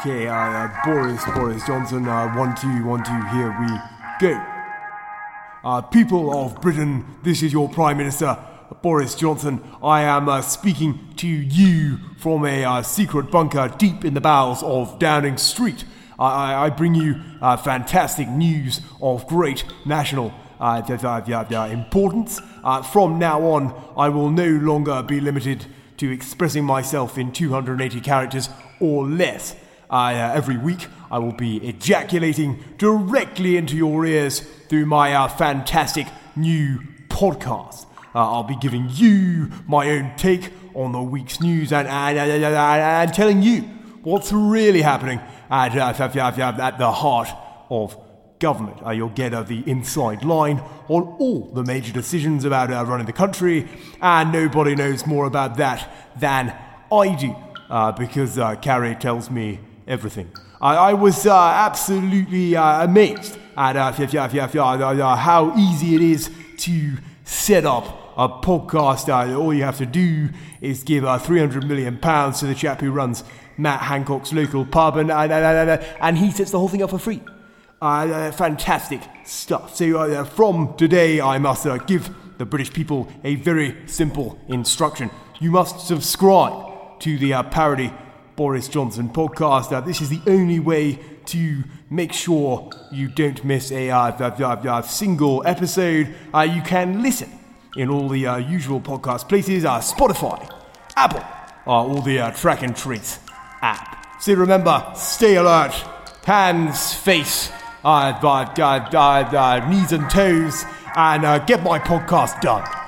Okay, uh, Boris, Boris Johnson, uh, one, two, one, two, here we go. Uh, people of Britain, this is your Prime Minister, Boris Johnson. I am uh, speaking to you from a uh, secret bunker deep in the bowels of Downing Street. I, I, bring you uh, fantastic news of great national uh, importance. Uh, from now on, I will no longer be limited to expressing myself in 280 characters or less. I, uh, every week, I will be ejaculating directly into your ears through my uh, fantastic new podcast. Uh, I'll be giving you my own take on the week's news and, and, and, and, telling you what's really happening at, uh, at the heart of government. Uh, you'll get uh, the inside line on all the major decisions about uh, running the country, and nobody knows more about that than I do, uh, because Carrie tells me everything. I, I was uh, absolutely uh, amazed at uh, how easy it is to set up a podcast. Uh, all you have to do is give uh, 300 million pounds to the chap who runs Matt Hancock's local pub, and, and, and, and, he sets the whole thing up for free. Uh, uh, fantastic stuff. So, uh, from today, I must uh, give the British people a very simple instruction. You must subscribe to the uh, parody Boris Johnson podcast. Uh, this is the only way to make sure you don't miss a uh, single episode. Uh, you can listen in all the uh, usual podcast places uh, Spotify, Apple, uh, all the uh, track and trace app. So remember, stay alert, hands, face, knees and toes, and get my podcast done.